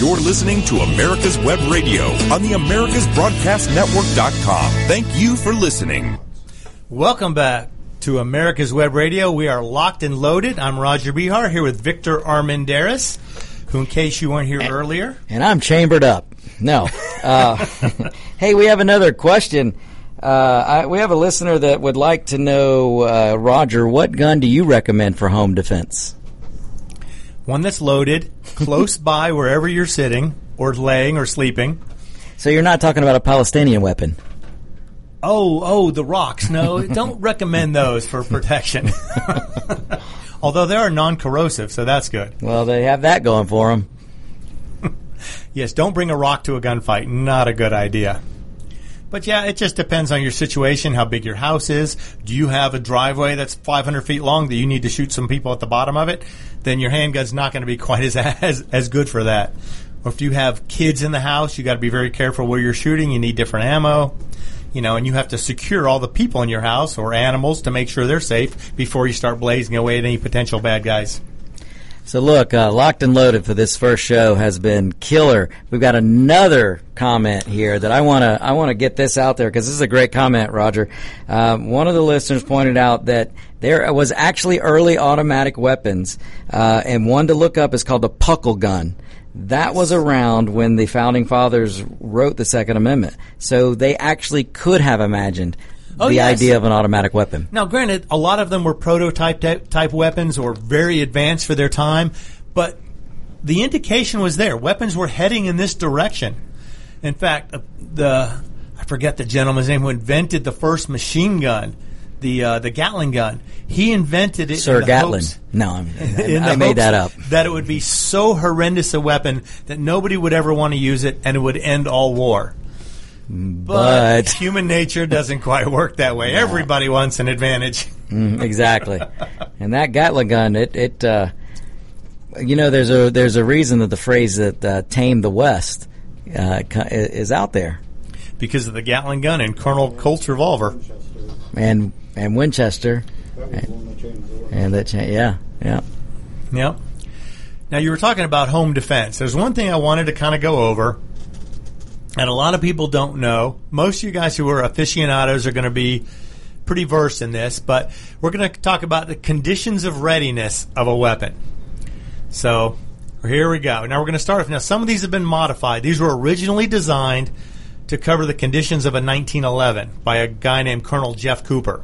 You're listening to America's Web Radio on the AmericasBroadcastNetwork.com. Thank you for listening. Welcome back to America's Web Radio. We are locked and loaded. I'm Roger Behar here with Victor Armendariz, who, in case you weren't here earlier, And I'm chambered up. No. Uh, *laughs* hey, we have another question. Uh, I, we have a listener that would like to know, uh, Roger, what gun do you recommend for home defense? One that's loaded, close *laughs* by wherever you're sitting, or laying, or sleeping. So you're not talking about a Palestinian weapon. Oh, oh, the rocks. No, *laughs* don't recommend those for protection. *laughs* Although they are non-corrosive, so that's good. Well, they have that going for them. Yes, don't bring a rock to a gunfight. Not a good idea. But yeah, it just depends on your situation, how big your house is. Do you have a driveway that's 500 feet long that you need to shoot some people at the bottom of it? Then your handgun's not going to be quite as, as as good for that. Or if you have kids in the house, you got to be very careful where you're shooting. You need different ammo, you know, and you have to secure all the people in your house or animals to make sure they're safe before you start blazing away at any potential bad guys. So look, uh, locked and loaded for this first show has been killer. We've got another comment here that I want to I want to get this out there because this is a great comment, Roger. Um, one of the listeners pointed out that there was actually early automatic weapons, uh, and one to look up is called the Puckle gun. That was around when the founding fathers wrote the Second Amendment, so they actually could have imagined Oh, the yes. idea of an automatic weapon. Now, granted, a lot of them were prototype type, weapons or very advanced for their time, but the indication was there. Weapons were heading in this direction. In fact, uh, the I forget the gentleman's name who invented the first machine gun, the uh, the Gatling gun. He invented it. Sir in the Gatlin. hopes- No, I'm, *laughs* in I, I made that up. That it would be so horrendous a weapon that nobody would ever want to use it, and it would end all war. But, But human nature doesn't quite work that way. *laughs* Everybody wants an advantage. Mm, exactly. and that Gatling gun, it, it uh, you know, there's a there's a reason that the phrase that uh, "tame the West" uh, is out there, because of the Gatling gun and Colonel Colt's revolver. and and Winchester, and, and that cha- yeah yeah. Yep. Now you were talking about home defense. There's one thing I wanted to kind of go over, and a lot of people don't know. Most of you guys who are aficionados are going to be pretty versed in this, but we're going to talk about the conditions of readiness of a weapon. So here we go. Now we're going to start off. Now some of these have been modified. These were originally designed to cover the conditions of a 1911 by a guy named Colonel Jeff Cooper.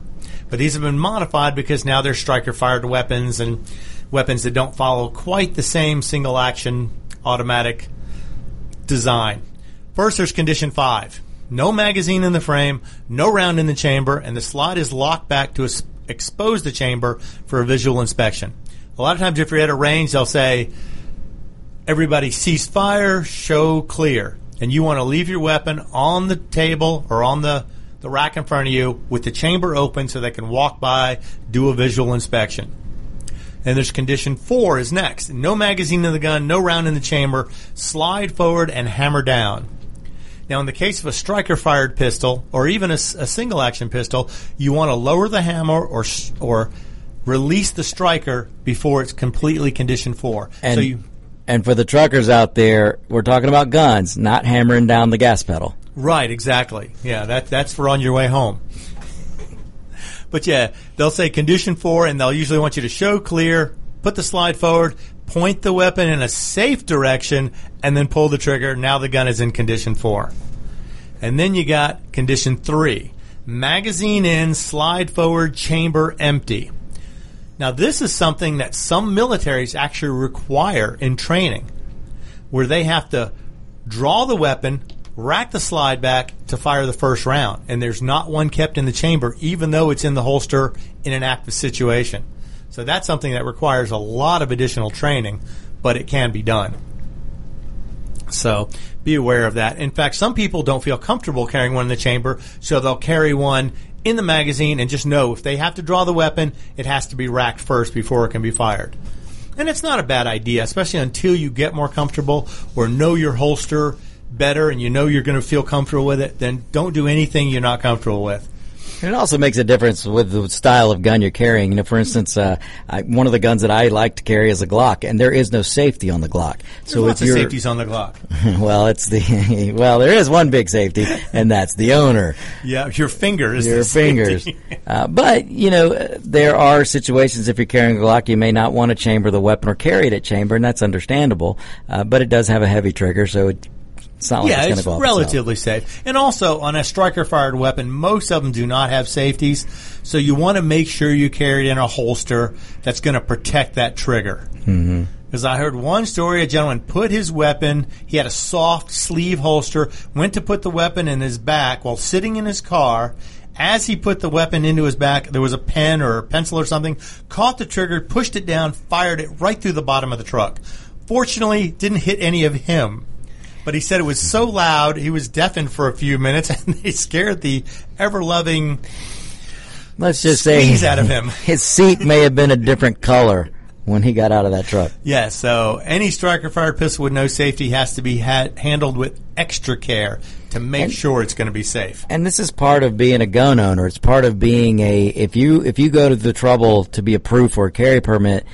But these have been modified because now they're striker fired weapons and weapons that don't follow quite the same single action automatic design. First, there's condition five. No magazine in the frame, no round in the chamber, and the slide is locked back to expose the chamber for a visual inspection. A lot of times, if you're at a range, they'll say, everybody cease fire, show clear. And you want to leave your weapon on the table or on the, the rack in front of you with the chamber open so they can walk by, do a visual inspection. And there's condition four is next. No magazine in the gun, no round in the chamber, slide forward and hammer down. Now, in the case of a striker fired pistol or even a single action pistol, you want to lower the hammer or or release the striker before it's completely condition four. And so you and for the truckers out there, we're talking about guns, not hammering down the gas pedal. Right, exactly. Yeah, that that's for on your way home. But yeah, they'll say condition four, and they'll usually want you to show clear, put the slide forward, point the weapon in a safe direction, and then pull the trigger. Now the gun is in condition four. And then you got condition three magazine in, slide forward, chamber empty. Now, this is something that some militaries actually require in training, where they have to draw the weapon, rack the slide back to fire the first round. And there's not one kept in the chamber, even though it's in the holster in an active situation. So that's something that requires a lot of additional training, but it can be done. So be aware of that. In fact, some people don't feel comfortable carrying one in the chamber, so they'll carry one in the magazine and just know if they have to draw the weapon, it has to be racked first before it can be fired. And it's not a bad idea, especially until you get more comfortable or know your holster better and you know you're going to feel comfortable with it, then don't do anything you're not comfortable with. And it also makes a difference with the style of gun you're carrying. You know, for instance, uh, I, one of the guns that I like to carry is a Glock, and there is no safety on the Glock. So There's lots of safeties on the Glock. *laughs* well, it's the *laughs* well, there is one big safety, and that's the owner. Yeah, your finger is your the *laughs* fingers. Uh, but you know, there are situations if you're carrying a Glock, you may not want to chamber the weapon or carry it at chamber, and that's understandable. Uh, but it does have a heavy trigger, so it, it's not like yeah, it's it's to go off relatively safe. And also, on a striker fired weapon, most of them do not have safeties. So you want to make sure you carry it in a holster that's going to protect that trigger. Mm-hmm. Because I heard one story, a gentleman put his weapon, he had a soft sleeve holster, went to put the weapon in his back while sitting in his car. As he put the weapon into his back, there was a pen or a pencil or something, caught the trigger, pushed it down, fired it right through the bottom of the truck. Fortunately, didn't hit any of him. But he said it was so loud, he was deafened for a few minutes, *laughs* and they scared the ever loving Let's just say out of him. *laughs* his seat may have been a different color when he got out of that truck. Yeah, so any striker fired pistol with no safety has to be ha- handled with extra care to make And- sure it's going to be safe. And this is part of being a gun owner. It's part of being a if you if you go to the trouble to be approved for a carry permit,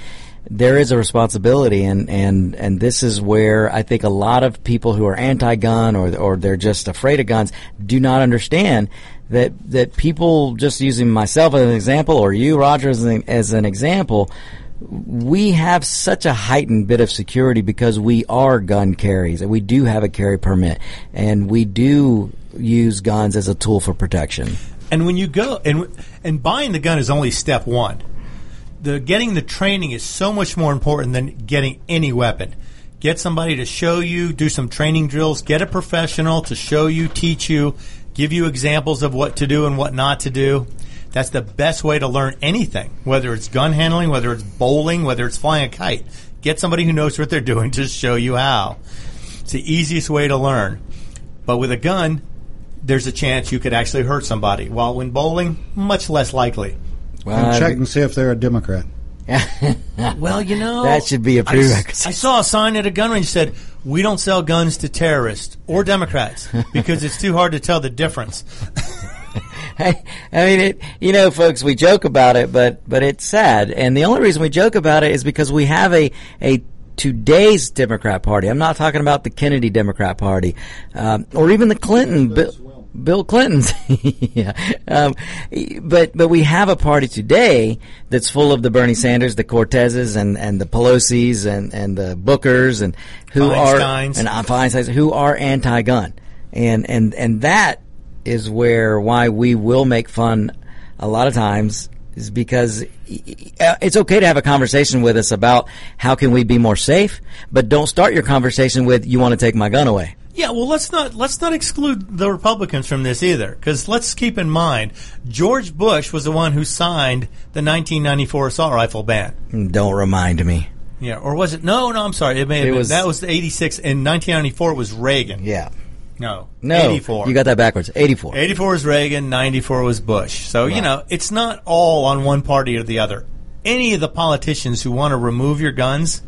there is a responsibility and and and this is where I think a lot of people who are anti-gun or or they're just afraid of guns do not understand that that people just using myself as an example or you Roger as an, as an example we have such a heightened bit of security because we are gun carries and we do have a carry permit and we do use guns as a tool for protection. And when you go and and buying the gun is only step one. The getting the training is so much more important than getting any weapon. Get somebody to show you, do some training drills, get a professional to show you, teach you, give you examples of what to do and what not to do. That's the best way to learn anything, whether it's gun handling, whether it's bowling, whether it's flying a kite. Get somebody who knows what they're doing to show you how. It's the easiest way to learn. But with a gun, there's a chance you could actually hurt somebody. While when bowling, much less likely. And check and see if they're a Democrat. *laughs* Well, you know That should be a I s- prerequisite. I, saw a sign at a gun range that said, "We don't sell guns to terrorists or Democrats because it's too hard to tell the difference." *laughs* I, I mean, it, you know, folks, we joke about it, but but it's sad, and the only reason we joke about it is because we have a a today's Democrat Party. I'm not talking about the Kennedy Democrat Party, um, or even the Clinton. Bill, Bill Clinton's, *laughs* yeah. Um, but but we have a party today that's full of the Bernie Sanders, the Cortezes, and, and the Pelosi's, and, and the Bookers, and who Feinsteins. are and uh, Feinsteins, who are anti-gun, and and and that is where why we will make fun a lot of times is because uh, it's okay to have a conversation with us about how can we be more safe, but don't start your conversation with you want to take my gun away. Yeah, well, let's not let's not exclude the Republicans from this either, because let's keep in mind George Bush was the one who signed the 1994 assault rifle ban. Don't remind me. Yeah, or was it? No, no, I'm sorry. It may have It been, was- that was 86. In 1994, it was Reagan. Yeah. No, No, 84. you got that backwards. 84. 84 was Reagan, 94 was Bush. So, you know, it's not all on one party or the other. Any of the politicians who want to remove your guns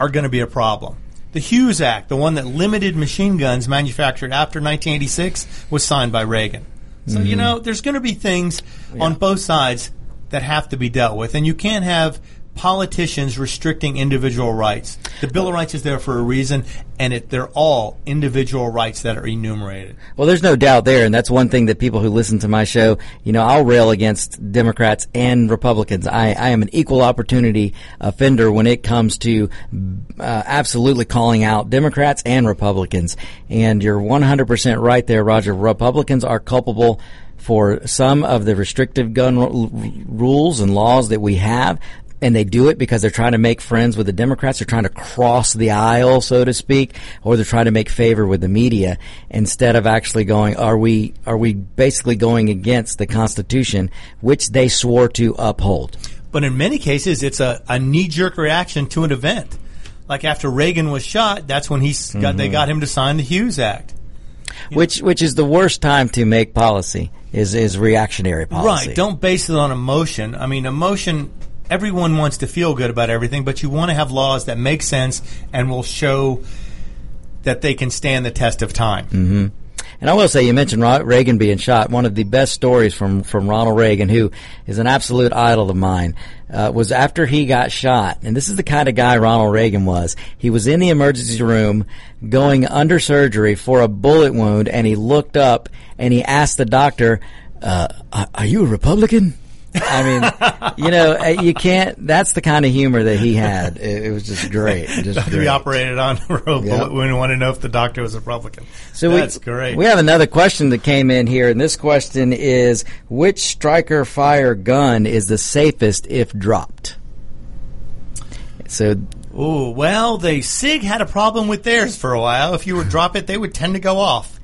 are going to be a problem. The Hughes Act, the one that limited machine guns manufactured after 1986, was signed by Reagan. So, you mm-hmm. know, there's going to be things on both sides that have to be dealt with. And you can't have politicians restricting individual rights. The Bill of Rights is there for a reason, and it, they're all individual rights that are enumerated. Well, there's no doubt there, and that's one thing that people who listen to my show, you know, I'll rail against Democrats and Republicans. I, I am an equal opportunity offender when it comes to uh, absolutely calling out Democrats and Republicans. And you're 100% right there, Roger. Republicans are culpable for some of the restrictive gun r- rules and laws that we have and they do it because they're trying to make friends with the Democrats. They're trying to cross the aisle, so to speak, or they're trying to make favor with the media instead of actually going, are we, are we basically going against the Constitution, which they swore to uphold? But in many cases, it's a, a knee jerk reaction to an event. Like after Reagan was shot, that's when he mm-hmm. they got him to sign the Hughes Act. You which know? which is the worst time to make policy is is reactionary policy. Right. Don't base it on emotion. I mean, emotion everyone wants to feel good about everything, but you want to have laws that make sense and will show that they can stand the test of time. Mm-hmm. And I will say, you mentioned Reagan being shot. One of the best stories from, from Ronald Reagan, who is an absolute idol of mine, uh, was after he got shot. And this is the kind of guy Ronald Reagan was. He was in the emergency room going under surgery for a bullet wound, and he looked up and he asked the doctor, uh, "Are you a Republican?" I mean, you know, uh, you can't. That's the kind of humor that he had. It, it was just great. Just great. operated on a bullet yep. want to know if the doctor was a Republican. So that's we, great. We have another question that came in here, and this question is: Which striker fire gun is the safest if dropped? So Oh, well, the SIG had a problem with theirs for a while. If you would drop it, they would tend to go off.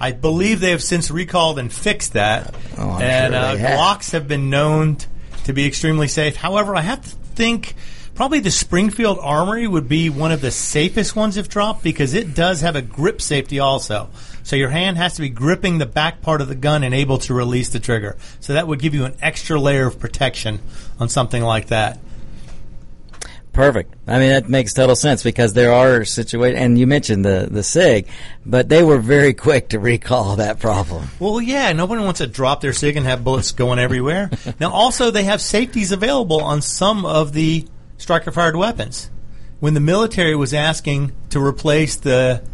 I believe they have since recalled and fixed that. Oh, and sure uh, have. Glocks have been known t- to be extremely safe. However, I have to think probably the Springfield Armory would be one of the safest ones if dropped because it does have a grip safety also. So your hand has to be gripping the back part of the gun and able to release the trigger. So that would give you an extra layer of protection on something like that. Perfect. I mean, that makes total sense because there are situations, and you mentioned the, the SIG, but they were very *laughs* quick to recall that problem. Well, yeah, nobody wants to drop their SIG and have bullets going everywhere. *laughs* now, also, they have safeties available on some of the striker fired weapons. When the military was asking to replace the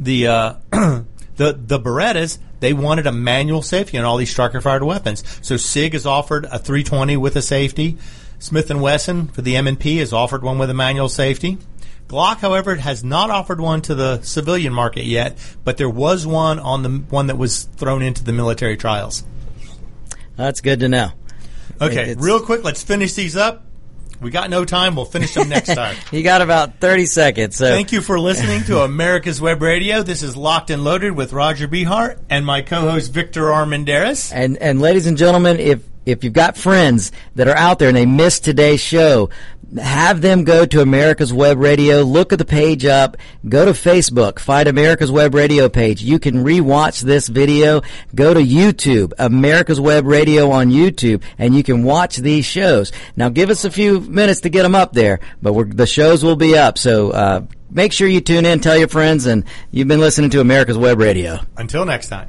the uh, *clears throat* the the Berettas, they wanted a manual safety on all these striker fired weapons. So SIG has offered a 320 with a safety. Smith & Wesson for the M&P has offered one with a manual safety. Glock, however, has not offered one to the civilian market yet, but there was one on the one that was thrown into the military trials. That's good to know. Okay, it's, real quick, let's finish these up. We got no time. We'll finish them next *laughs* time. you got about 30 seconds. So. Thank you for listening to *laughs* America's Web Radio. This is Locked and Loaded with Roger Behar and my co-host Victor Armendariz. And and ladies and gentlemen, if if you've got friends that are out there and they missed today's show, have them go to America's Web Radio, look at the page up, go to Facebook, find America's Web Radio page. You can rewatch this video. Go to YouTube, America's Web Radio on YouTube, and you can watch these shows. Now give us a few minutes to get them up there, but the shows will be up. So, uh, make sure you tune in, tell your friends, and you've been listening to America's Web Radio. Until next time.